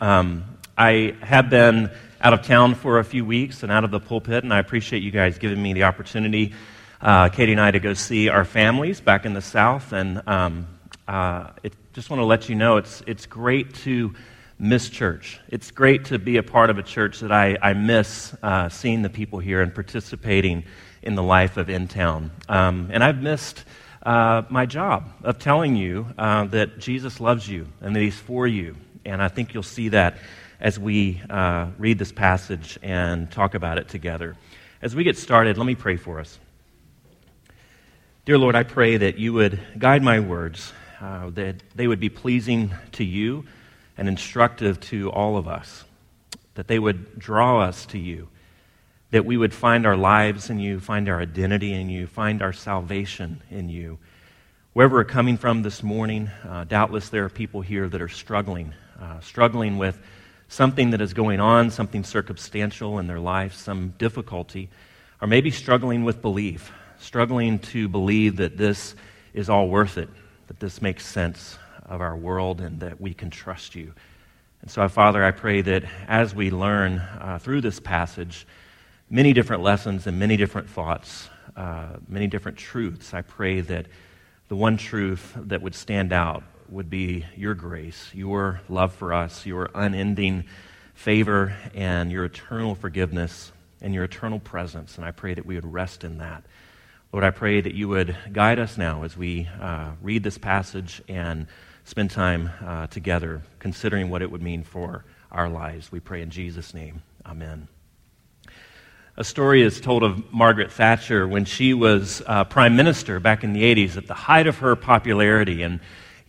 Um, I have been out of town for a few weeks and out of the pulpit, and I appreciate you guys giving me the opportunity, uh, Katie and I, to go see our families back in the South. And um, uh, just want to let you know it's, it's great to miss church. It's great to be a part of a church that I, I miss uh, seeing the people here and participating in the life of In Town. Um, and I've missed uh, my job of telling you uh, that Jesus loves you and that He's for you. And I think you'll see that as we uh, read this passage and talk about it together. As we get started, let me pray for us. Dear Lord, I pray that you would guide my words, uh, that they would be pleasing to you and instructive to all of us, that they would draw us to you that we would find our lives in you, find our identity in you, find our salvation in you. Wherever we're coming from this morning, uh, doubtless there are people here that are struggling, uh, struggling with something that is going on, something circumstantial in their life, some difficulty, or maybe struggling with belief, struggling to believe that this is all worth it, that this makes sense of our world, and that we can trust you. And so, Father, I pray that as we learn uh, through this passage, many different lessons and many different thoughts, uh, many different truths. I pray that the one truth that would stand out would be your grace, your love for us, your unending favor, and your eternal forgiveness and your eternal presence. And I pray that we would rest in that. Lord, I pray that you would guide us now as we uh, read this passage and spend time uh, together considering what it would mean for our lives. We pray in Jesus' name. Amen. A story is told of Margaret Thatcher when she was uh, prime minister back in the 80s at the height of her popularity. And,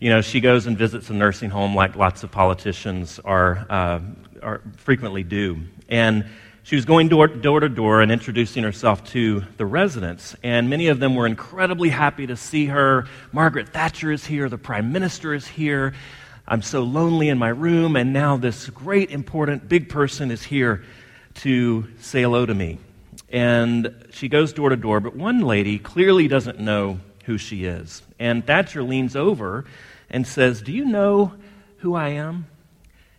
you know, she goes and visits a nursing home like lots of politicians are, uh, are frequently do. And she was going door, door to door and introducing herself to the residents. And many of them were incredibly happy to see her. Margaret Thatcher is here, the prime minister is here. I'm so lonely in my room, and now this great, important, big person is here to say hello to me. And she goes door to door, but one lady clearly doesn't know who she is. And Thatcher leans over and says, Do you know who I am?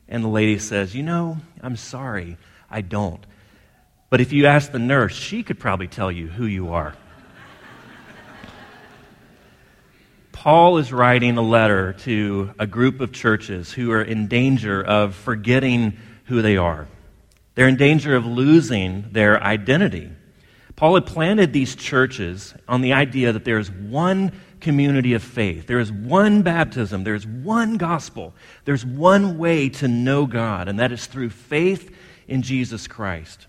And the lady says, You know, I'm sorry, I don't. But if you ask the nurse, she could probably tell you who you are. Paul is writing a letter to a group of churches who are in danger of forgetting who they are. They're in danger of losing their identity. Paul had planted these churches on the idea that there is one community of faith, there is one baptism, there's one gospel, there's one way to know God, and that is through faith in Jesus Christ.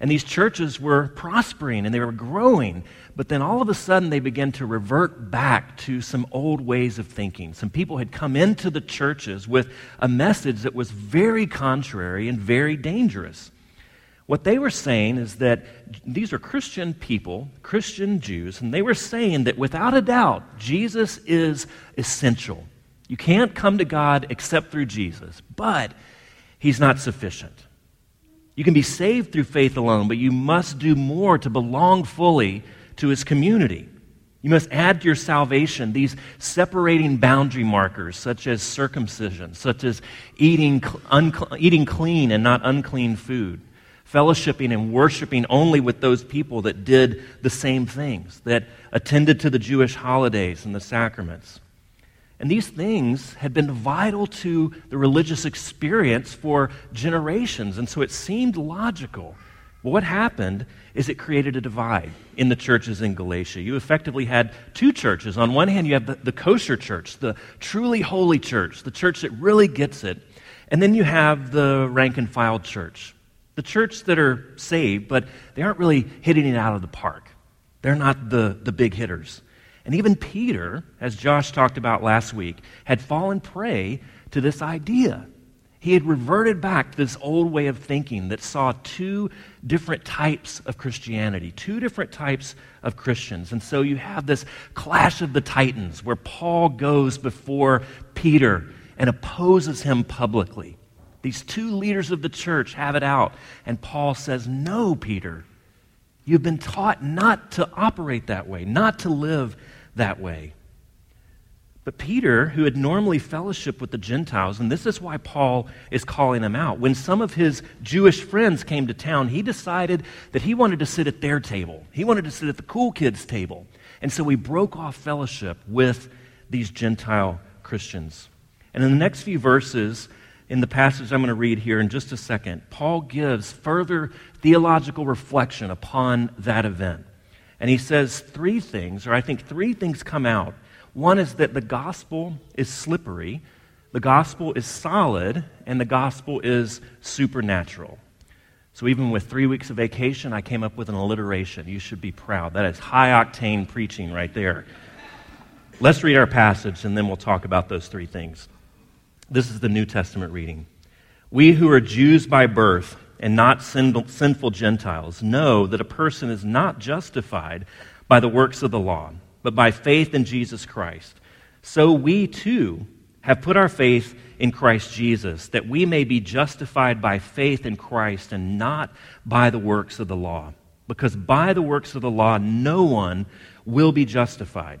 And these churches were prospering and they were growing, but then all of a sudden they began to revert back to some old ways of thinking. Some people had come into the churches with a message that was very contrary and very dangerous. What they were saying is that these are Christian people, Christian Jews, and they were saying that without a doubt, Jesus is essential. You can't come to God except through Jesus, but he's not sufficient. You can be saved through faith alone, but you must do more to belong fully to his community. You must add to your salvation these separating boundary markers, such as circumcision, such as eating, eating clean and not unclean food, fellowshipping and worshiping only with those people that did the same things, that attended to the Jewish holidays and the sacraments. And these things had been vital to the religious experience for generations. And so it seemed logical. But what happened is it created a divide in the churches in Galatia. You effectively had two churches. On one hand, you have the, the kosher church, the truly holy church, the church that really gets it. And then you have the rank and file church, the church that are saved, but they aren't really hitting it out of the park. They're not the, the big hitters. And even Peter, as Josh talked about last week, had fallen prey to this idea. He had reverted back to this old way of thinking that saw two different types of Christianity, two different types of Christians. And so you have this clash of the titans where Paul goes before Peter and opposes him publicly. These two leaders of the church have it out. And Paul says, No, Peter, you've been taught not to operate that way, not to live that way. But Peter, who had normally fellowship with the Gentiles, and this is why Paul is calling him out, when some of his Jewish friends came to town, he decided that he wanted to sit at their table. He wanted to sit at the cool kids' table. And so he broke off fellowship with these Gentile Christians. And in the next few verses, in the passage I'm going to read here in just a second, Paul gives further theological reflection upon that event. And he says three things, or I think three things come out one is that the gospel is slippery, the gospel is solid, and the gospel is supernatural. So, even with three weeks of vacation, I came up with an alliteration. You should be proud. That is high octane preaching right there. Let's read our passage and then we'll talk about those three things. This is the New Testament reading. We who are Jews by birth and not sinful Gentiles know that a person is not justified by the works of the law but by faith in Jesus Christ. So we too have put our faith in Christ Jesus, that we may be justified by faith in Christ and not by the works of the law. Because by the works of the law, no one will be justified.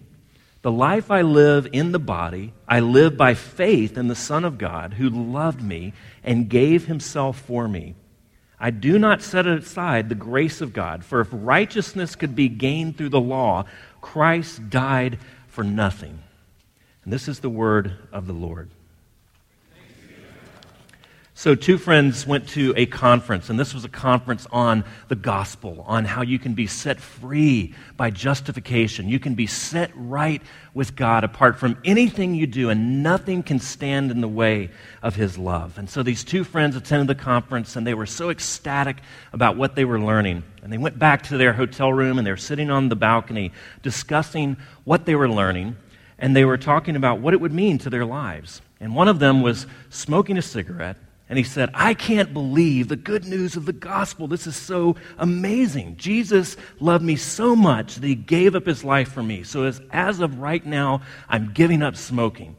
The life I live in the body, I live by faith in the Son of God, who loved me and gave himself for me. I do not set aside the grace of God, for if righteousness could be gained through the law, Christ died for nothing. And this is the word of the Lord. So, two friends went to a conference, and this was a conference on the gospel, on how you can be set free by justification. You can be set right with God apart from anything you do, and nothing can stand in the way of His love. And so, these two friends attended the conference, and they were so ecstatic about what they were learning. And they went back to their hotel room, and they were sitting on the balcony discussing what they were learning, and they were talking about what it would mean to their lives. And one of them was smoking a cigarette and he said, I can't believe the good news of the gospel. This is so amazing. Jesus loved me so much that he gave up his life for me. So, as, as of right now, I'm giving up smoking.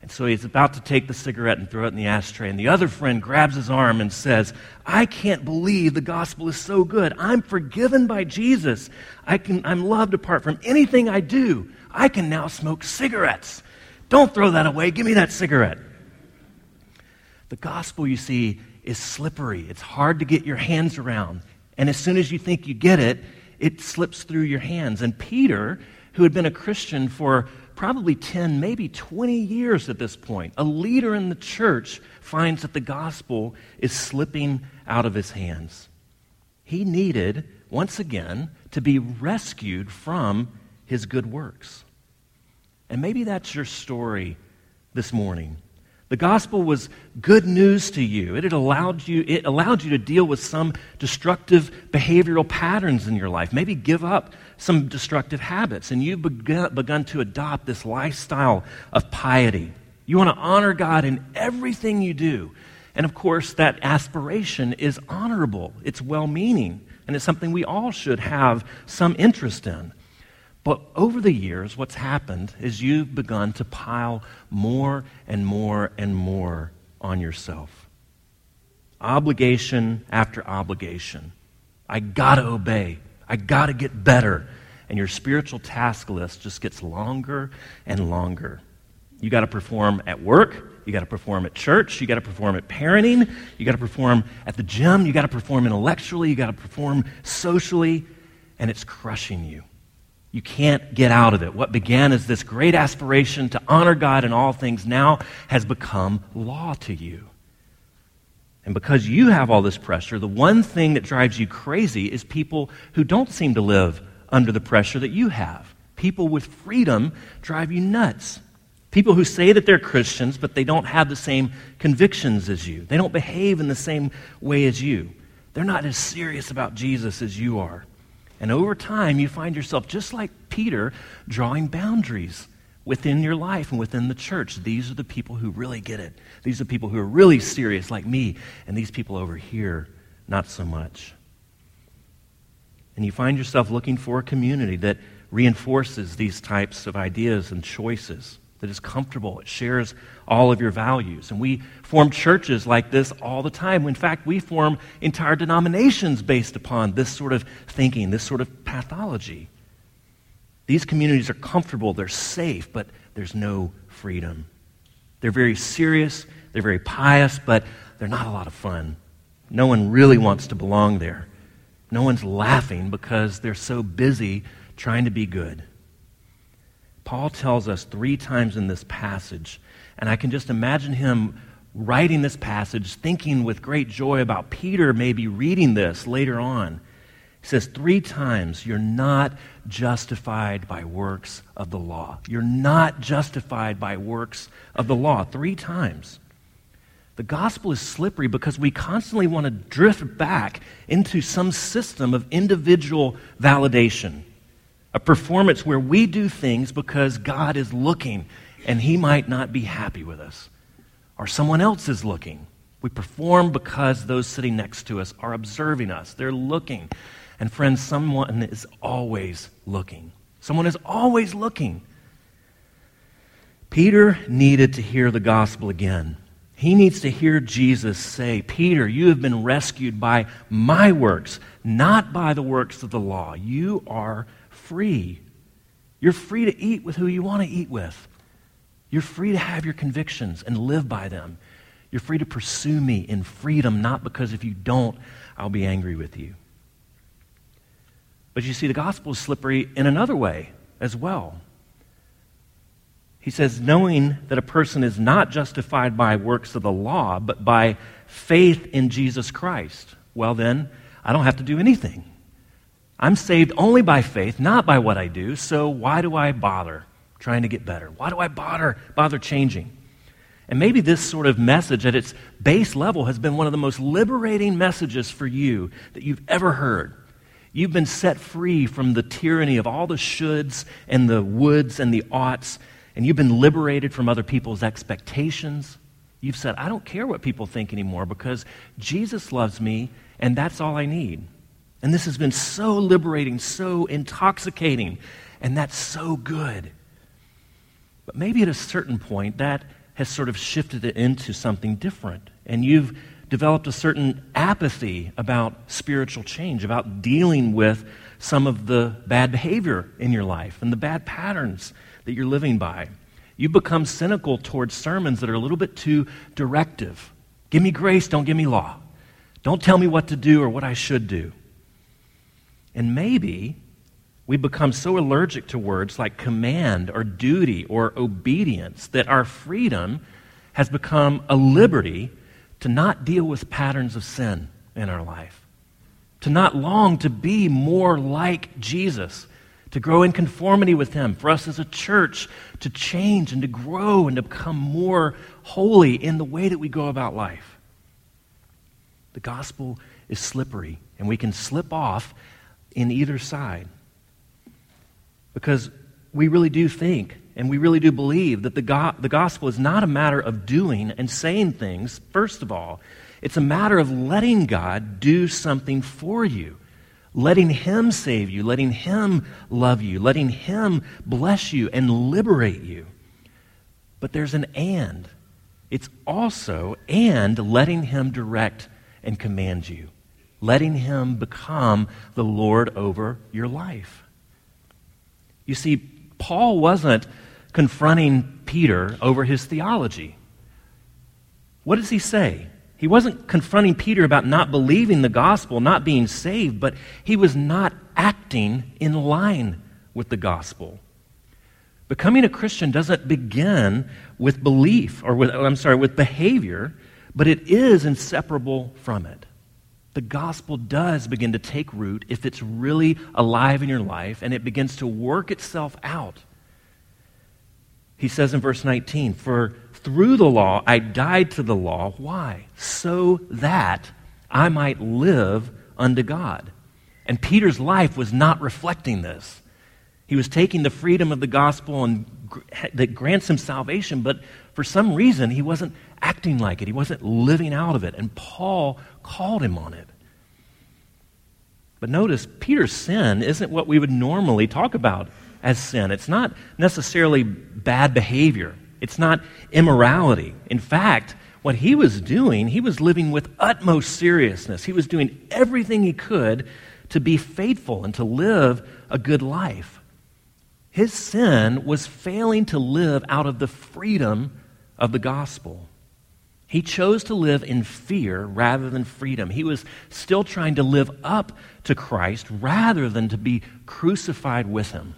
And so he's about to take the cigarette and throw it in the ashtray. And the other friend grabs his arm and says, I can't believe the gospel is so good. I'm forgiven by Jesus. I can, I'm loved apart from anything I do. I can now smoke cigarettes. Don't throw that away. Give me that cigarette. The gospel, you see, is slippery. It's hard to get your hands around. And as soon as you think you get it, it slips through your hands. And Peter, who had been a Christian for probably 10, maybe 20 years at this point, a leader in the church, finds that the gospel is slipping out of his hands. He needed, once again, to be rescued from his good works. And maybe that's your story this morning. The gospel was good news to you. It allowed you, it allowed you to deal with some destructive behavioral patterns in your life, maybe give up some destructive habits, and you've begun, begun to adopt this lifestyle of piety. You want to honor God in everything you do. And of course, that aspiration is honorable, it's well meaning, and it's something we all should have some interest in. But over the years, what's happened is you've begun to pile more and more and more on yourself. Obligation after obligation. I got to obey. I got to get better. And your spiritual task list just gets longer and longer. You got to perform at work. You got to perform at church. You got to perform at parenting. You got to perform at the gym. You got to perform intellectually. You got to perform socially. And it's crushing you. You can't get out of it. What began as this great aspiration to honor God in all things now has become law to you. And because you have all this pressure, the one thing that drives you crazy is people who don't seem to live under the pressure that you have. People with freedom drive you nuts. People who say that they're Christians, but they don't have the same convictions as you. They don't behave in the same way as you. They're not as serious about Jesus as you are. And over time, you find yourself, just like Peter, drawing boundaries within your life and within the church. These are the people who really get it. These are people who are really serious, like me, and these people over here, not so much. And you find yourself looking for a community that reinforces these types of ideas and choices, that is comfortable, it shares all of your values. And we form churches like this all the time. In fact, we form entire denominations based upon this sort of thinking, this sort of pathology. These communities are comfortable, they're safe, but there's no freedom. They're very serious, they're very pious, but they're not a lot of fun. No one really wants to belong there. No one's laughing because they're so busy trying to be good. Paul tells us three times in this passage, and I can just imagine him writing this passage, thinking with great joy about Peter maybe reading this later on. He says three times, You're not justified by works of the law. You're not justified by works of the law. Three times. The gospel is slippery because we constantly want to drift back into some system of individual validation, a performance where we do things because God is looking and he might not be happy with us, or someone else is looking. We perform because those sitting next to us are observing us, they're looking. And friends, someone is always looking. Someone is always looking. Peter needed to hear the gospel again. He needs to hear Jesus say, Peter, you have been rescued by my works, not by the works of the law. You are free. You're free to eat with who you want to eat with. You're free to have your convictions and live by them. You're free to pursue me in freedom, not because if you don't, I'll be angry with you. But you see, the gospel is slippery in another way as well. He says, knowing that a person is not justified by works of the law, but by faith in Jesus Christ. Well, then, I don't have to do anything. I'm saved only by faith, not by what I do, so why do I bother trying to get better? Why do I bother, bother changing? And maybe this sort of message at its base level has been one of the most liberating messages for you that you've ever heard. You've been set free from the tyranny of all the shoulds and the woulds and the oughts, and you've been liberated from other people's expectations. You've said, I don't care what people think anymore because Jesus loves me, and that's all I need. And this has been so liberating, so intoxicating, and that's so good. But maybe at a certain point, that has sort of shifted it into something different, and you've developed a certain apathy about spiritual change, about dealing with some of the bad behavior in your life and the bad patterns that you're living by. You become cynical towards sermons that are a little bit too directive. Give me grace, don't give me law. Don't tell me what to do or what I should do. And maybe we become so allergic to words like command or duty or obedience that our freedom has become a liberty to not deal with patterns of sin in our life, to not long to be more like Jesus, to grow in conformity with Him, for us as a church to change and to grow and to become more holy in the way that we go about life. The gospel is slippery, and we can slip off in either side. Because we really do think and we really do believe that the, go- the gospel is not a matter of doing and saying things, first of all. It's a matter of letting God do something for you, letting Him save you, letting Him love you, letting Him bless you and liberate you. But there's an and. It's also and letting Him direct and command you, letting Him become the Lord over your life. You see, Paul wasn't confronting Peter over his theology. What does he say? He wasn't confronting Peter about not believing the gospel, not being saved, but he was not acting in line with the gospel. Becoming a Christian doesn't begin with belief or with, I'm sorry, with behavior, but it is inseparable from it. The gospel does begin to take root if it's really alive in your life and it begins to work itself out he says in verse 19, For through the law I died to the law. Why? So that I might live unto God. And Peter's life was not reflecting this. He was taking the freedom of the gospel and that grants him salvation, but for some reason he wasn't acting like it. He wasn't living out of it. And Paul called him on it. But notice, Peter's sin isn't what we would normally talk about as sin. It's not necessarily bad behavior, it's not immorality. In fact, what he was doing, he was living with utmost seriousness. He was doing everything he could to be faithful and to live a good life. His sin was failing to live out of the freedom of the gospel. He chose to live in fear rather than freedom. He was still trying to live up to Christ rather than to be crucified with him.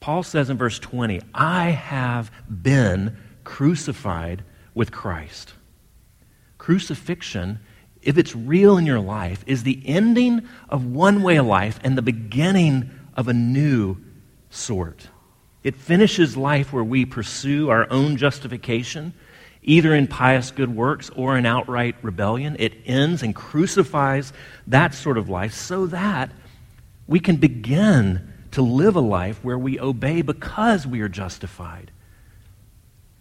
Paul says in verse 20, I have been crucified with Christ. Crucifixion, if it's real in your life, is the ending of one way of life and the beginning of a new sort. It finishes life where we pursue our own justification, either in pious good works or in outright rebellion. It ends and crucifies that sort of life so that we can begin to live a life where we obey because we are justified.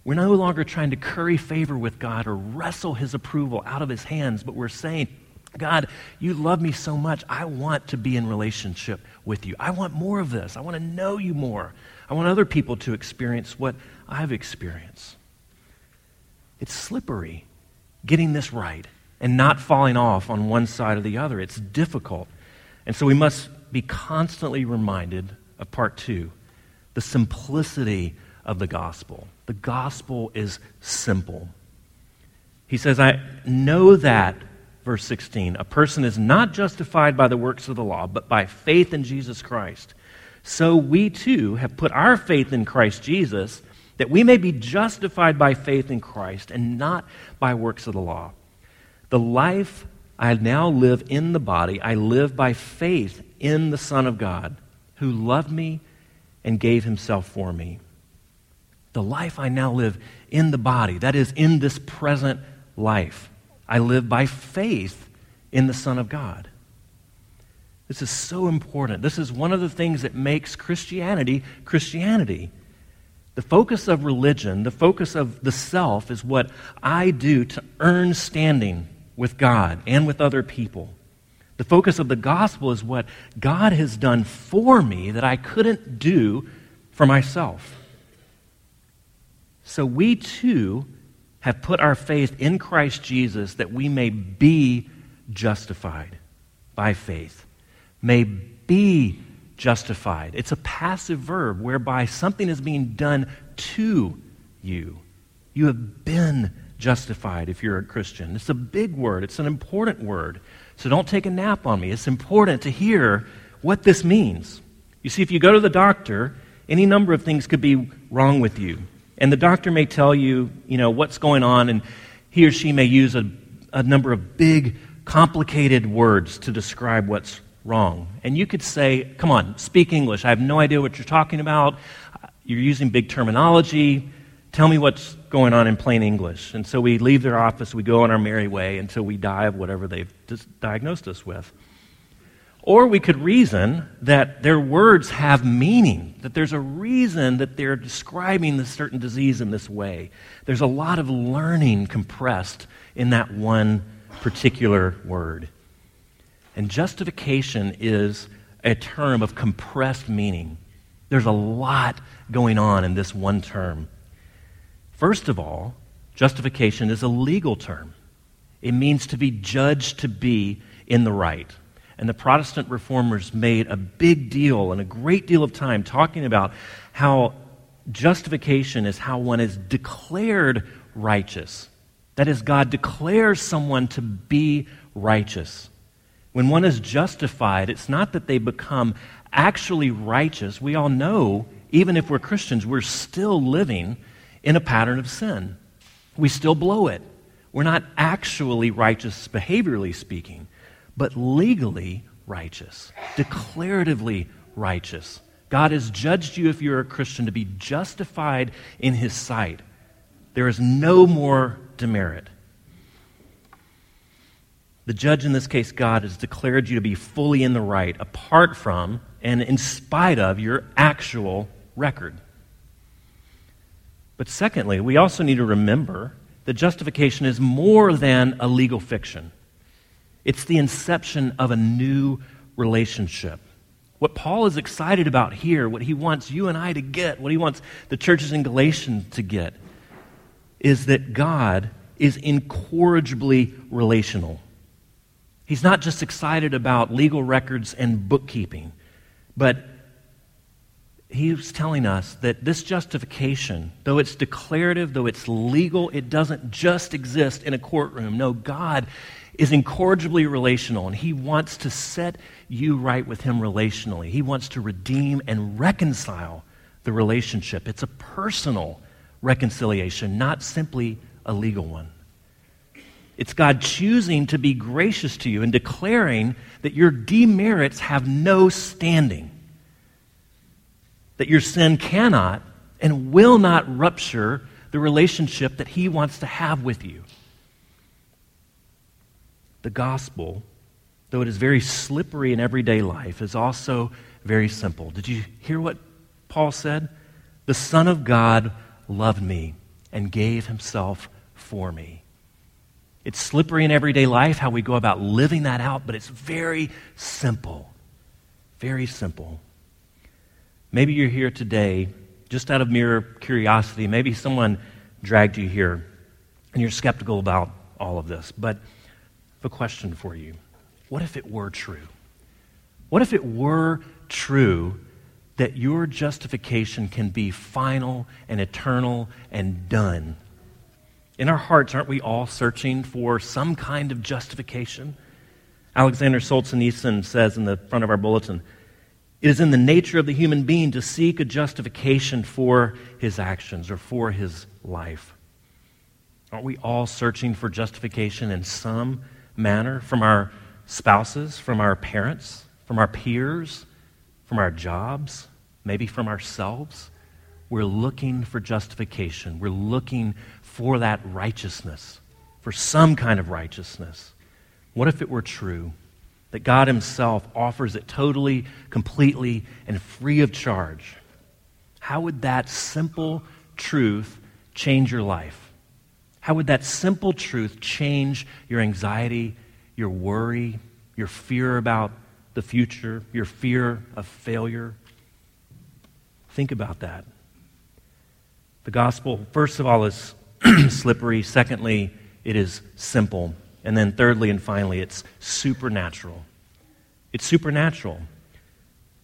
We're no longer trying to curry favor with God or wrestle his approval out of his hands, but we're saying, God, you love me so much. I want to be in relationship with you. I want more of this. I want to know you more. I want other people to experience what I've experienced. It's slippery getting this right and not falling off on one side or the other. It's difficult. And so we must be constantly reminded of part two the simplicity of the gospel. The gospel is simple. He says, I know that, verse 16, a person is not justified by the works of the law, but by faith in Jesus Christ. So we too have put our faith in Christ Jesus that we may be justified by faith in Christ and not by works of the law. The life I now live in the body, I live by faith in the Son of God, who loved me and gave himself for me. The life I now live in the body, that is, in this present life, I live by faith in the Son of God. This is so important. This is one of the things that makes Christianity Christianity. The focus of religion, the focus of the self, is what I do to earn standing with God and with other people. The focus of the gospel is what God has done for me that I couldn't do for myself. So we too have put our faith in Christ Jesus that we may be justified by faith. May be justified. It's a passive verb whereby something is being done to you. You have been justified if you're a Christian. It's a big word, it's an important word. So don't take a nap on me. It's important to hear what this means. You see, if you go to the doctor, any number of things could be wrong with you. And the doctor may tell you, you know, what's going on, and he or she may use a, a number of big, complicated words to describe what's wrong. And you could say, come on, speak English. I have no idea what you're talking about. You're using big terminology. Tell me what's going on in plain English. And so we leave their office, we go on our merry way until we die of whatever they've diagnosed us with. Or we could reason that their words have meaning, that there's a reason that they're describing this certain disease in this way. There's a lot of learning compressed in that one particular word. And justification is a term of compressed meaning. There's a lot going on in this one term. First of all, justification is a legal term. It means to be judged to be in the right. And the Protestant reformers made a big deal and a great deal of time talking about how justification is how one is declared righteous. That is, God declares someone to be righteous. When one is justified, it's not that they become actually righteous. We all know, even if we're Christians, we're still living in a pattern of sin. We still blow it. We're not actually righteous, behaviorally speaking, but legally righteous, declaratively righteous. God has judged you, if you're a Christian, to be justified in His sight. There is no more demerit. The judge, in this case, God, has declared you to be fully in the right, apart from and in spite of your actual record. But secondly, we also need to remember that justification is more than a legal fiction. It's the inception of a new relationship. What Paul is excited about here, what he wants you and I to get, what he wants the churches in Galatians to get, is that God is incorrigibly relational. He's not just excited about legal records and bookkeeping, but he's telling us that this justification, though it's declarative, though it's legal, it doesn't just exist in a courtroom. No, God is incorrigibly relational, and he wants to set you right with him relationally. He wants to redeem and reconcile the relationship. It's a personal reconciliation, not simply a legal one. It's God choosing to be gracious to you and declaring that your demerits have no standing that your sin cannot and will not rupture the relationship that He wants to have with you. The gospel, though it is very slippery in everyday life, is also very simple. Did you hear what Paul said? The Son of God loved me and gave Himself for me. It's slippery in everyday life, how we go about living that out, but it's very simple. Very simple. Maybe you're here today just out of mere curiosity. Maybe someone dragged you here and you're skeptical about all of this. But a question for you. What if it were true? What if it were true that your justification can be final and eternal and done? In our hearts, aren't we all searching for some kind of justification? Alexander Solzhenitsyn says in the front of our bulletin it is in the nature of the human being to seek a justification for his actions or for his life. Aren't we all searching for justification in some manner from our spouses, from our parents, from our peers, from our jobs, maybe from ourselves? We're looking for justification. We're looking for that righteousness, for some kind of righteousness. What if it were true? that God Himself offers it totally, completely, and free of charge, how would that simple truth change your life? How would that simple truth change your anxiety, your worry, your fear about the future, your fear of failure? Think about that. The gospel, first of all, is slippery. Secondly, it is simple. And then, thirdly and finally, it's supernatural. It's supernatural.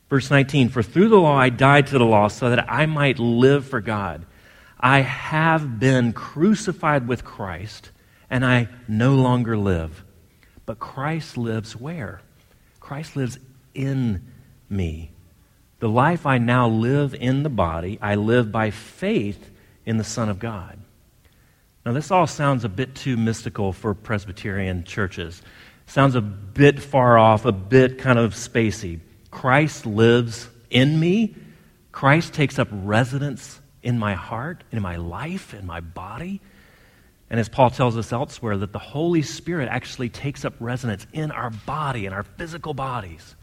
Verse 19 For through the law I died to the law so that I might live for God. I have been crucified with Christ, and I no longer live. But Christ lives where? Christ lives in me. The life I now live in the body, I live by faith in the Son of God. Now, this all sounds a bit too mystical for Presbyterian churches. Sounds a bit far off, a bit kind of spacey. Christ lives in me. Christ takes up residence in my heart, in my life, in my body. And as Paul tells us elsewhere, that the Holy Spirit actually takes up residence in our body, in our physical bodies.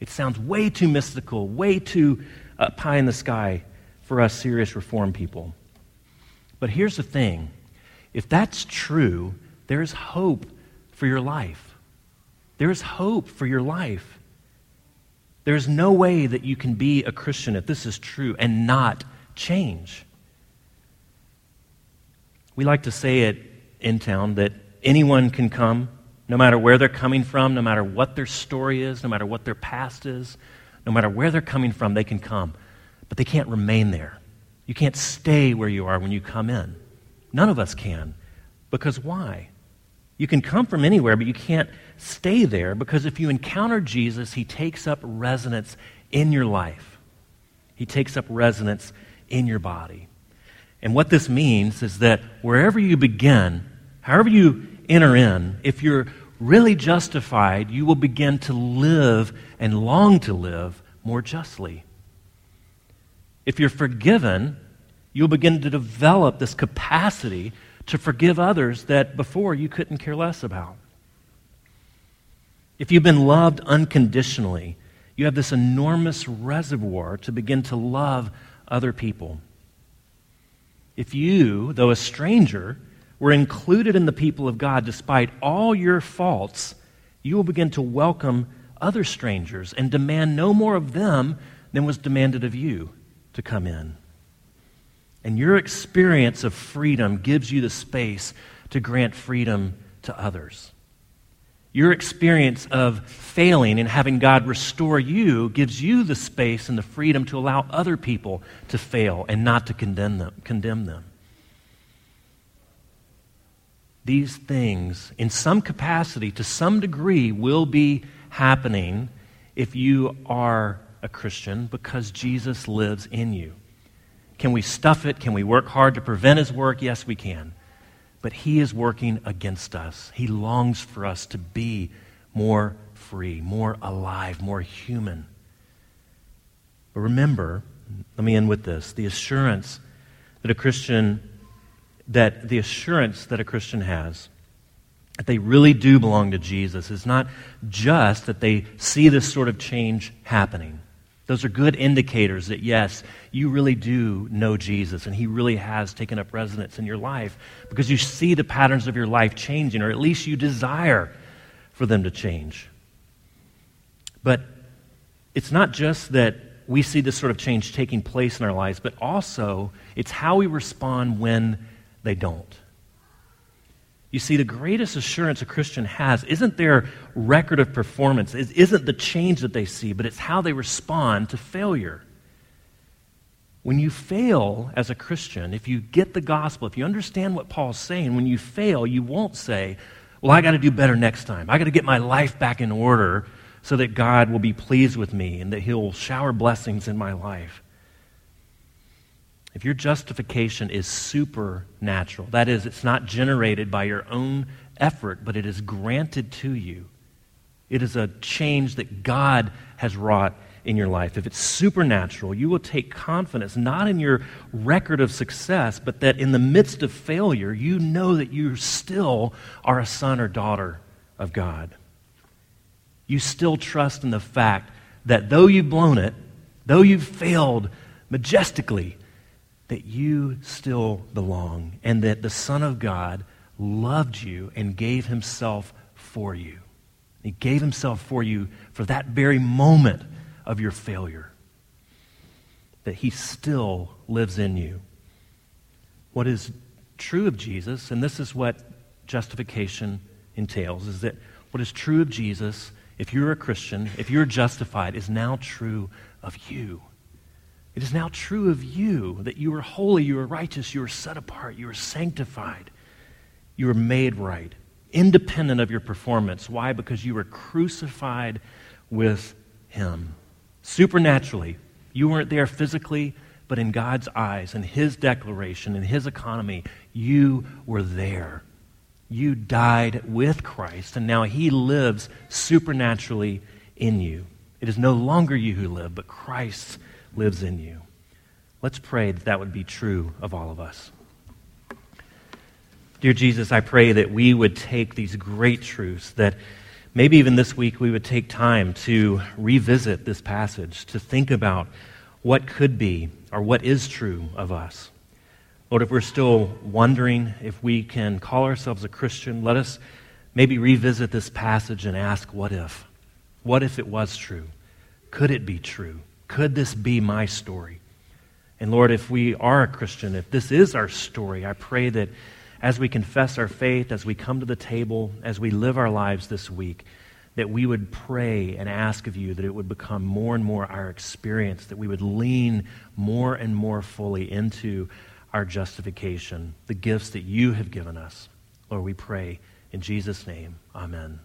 It sounds way too mystical, way too uh, pie in the sky for us serious reform people. But here's the thing if that's true, there's hope for your life. There's hope for your life. There's no way that you can be a Christian if this is true and not change. We like to say it in town that anyone can come, no matter where they're coming from, no matter what their story is, no matter what their past is, no matter where they're coming from, they can come. But they can't remain there. You can't stay where you are when you come in. None of us can. Because why? You can come from anywhere, but you can't stay there because if you encounter Jesus, he takes up residence in your life. He takes up residence in your body. And what this means is that wherever you begin, however you enter in, if you're really justified, you will begin to live and long to live more justly. If you're forgiven, you'll begin to develop this capacity to forgive others that before you couldn't care less about. if you've been loved unconditionally, you have this enormous reservoir to begin to love other people. If you, though a stranger, were included in the people of God despite all your faults, you will begin to welcome other strangers and demand no more of them than was demanded of you to come in. And your experience of freedom gives you the space to grant freedom to others. Your experience of failing and having God restore you gives you the space and the freedom to allow other people to fail and not to condemn them. Condemn them. These things, in some capacity, to some degree, will be happening if you are a Christian because Jesus lives in you. Can we stuff it? Can we work hard to prevent his work? Yes, we can but He is working against us. He longs for us to be more free, more alive, more human. But remember, let me end with this the assurance that a Christian that the assurance that a Christian has that they really do belong to Jesus is not just that they see this sort of change happening. Those are good indicators that, yes, you really do know Jesus and he really has taken up residence in your life because you see the patterns of your life changing, or at least you desire for them to change. But it's not just that we see this sort of change taking place in our lives, but also it's how we respond when they don't. You see, the greatest assurance a Christian has isn't their record of performance, it isn't the change that they see, but it's how they respond to failure. When you fail as a Christian, if you get the gospel, if you understand what Paul's saying, when you fail, you won't say, Well, I got to do better next time. I got to get my life back in order so that God will be pleased with me and that He'll shower blessings in my life if your justification is supernatural, that is, it's not generated by your own effort, but it is granted to you, it is a change that God has wrought in your life. If it's supernatural, you will take confidence not in your record of success, but that in the midst of failure, you know that you still are a son or daughter of God. You still trust in the fact that though you've blown it, though you've failed majestically, that you still belong and that the Son of God loved you and gave himself for you. He gave himself for you for that very moment of your failure. That he still lives in you. What is true of Jesus, and this is what justification entails, is that what is true of Jesus, if you're a Christian, if you're justified, is now true of you. It is now true of you that you are holy, you are righteous, you are set apart, you are sanctified, you are made right, independent of your performance. Why? Because you were crucified with Him. Supernaturally, you weren't there physically, but in God's eyes, in His declaration, in His economy, you were there. You died with Christ, and now He lives supernaturally in you. It is no longer you who live, but Christ lives in you. Let's pray that that would be true of all of us. Dear Jesus, I pray that we would take these great truths, that maybe even this week we would take time to revisit this passage, to think about what could be or what is true of us. Lord, if we're still wondering if we can call ourselves a Christian, let us maybe revisit this passage and ask, what if? What if it was true? Could it be true? Could this be my story? And Lord, if we are a Christian, if this is our story, I pray that as we confess our faith, as we come to the table, as we live our lives this week, that we would pray and ask of you that it would become more and more our experience, that we would lean more and more fully into our justification, the gifts that you have given us. Lord, we pray in Jesus' name. Amen.